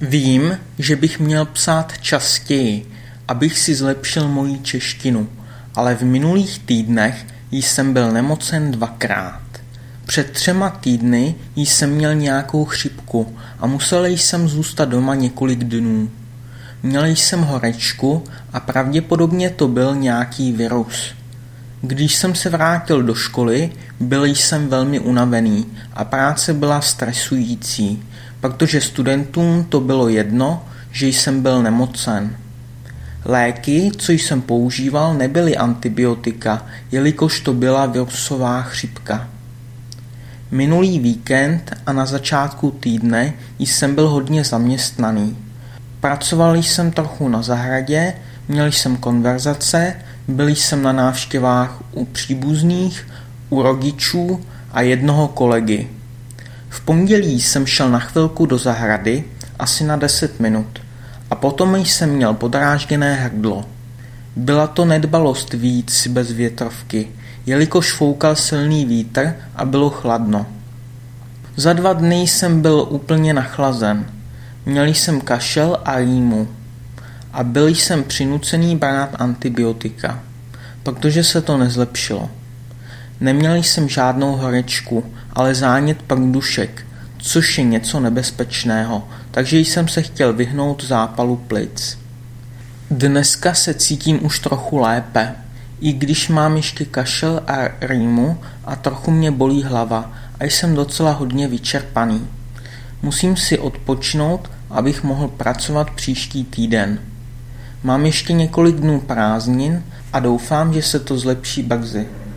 Vím, že bych měl psát častěji, abych si zlepšil moji češtinu, ale v minulých týdnech jsem byl nemocen dvakrát. Před třema týdny jsem měl nějakou chřipku a musel jsem zůstat doma několik dnů. Měl jsem horečku a pravděpodobně to byl nějaký virus. Když jsem se vrátil do školy, byl jsem velmi unavený a práce byla stresující, protože studentům to bylo jedno, že jsem byl nemocen. Léky, co jsem používal, nebyly antibiotika, jelikož to byla virusová chřipka. Minulý víkend a na začátku týdne jsem byl hodně zaměstnaný. Pracoval jsem trochu na zahradě, měl jsem konverzace, byl jsem na návštěvách u příbuzných, u rodičů a jednoho kolegy. V pondělí jsem šel na chvilku do zahrady, asi na deset minut, a potom jsem měl podrážděné hrdlo. Byla to nedbalost víc bez větrovky, jelikož foukal silný vítr a bylo chladno. Za dva dny jsem byl úplně nachlazen. Měl jsem kašel a rýmu. A byl jsem přinucený brát antibiotika, protože se to nezlepšilo. Neměl jsem žádnou horečku, ale zánět prdušek, což je něco nebezpečného, takže jsem se chtěl vyhnout zápalu plic. Dneska se cítím už trochu lépe, i když mám ještě kašel a rýmu a trochu mě bolí hlava a jsem docela hodně vyčerpaný. Musím si odpočnout, abych mohl pracovat příští týden. Mám ještě několik dnů prázdnin a doufám, že se to zlepší brzy.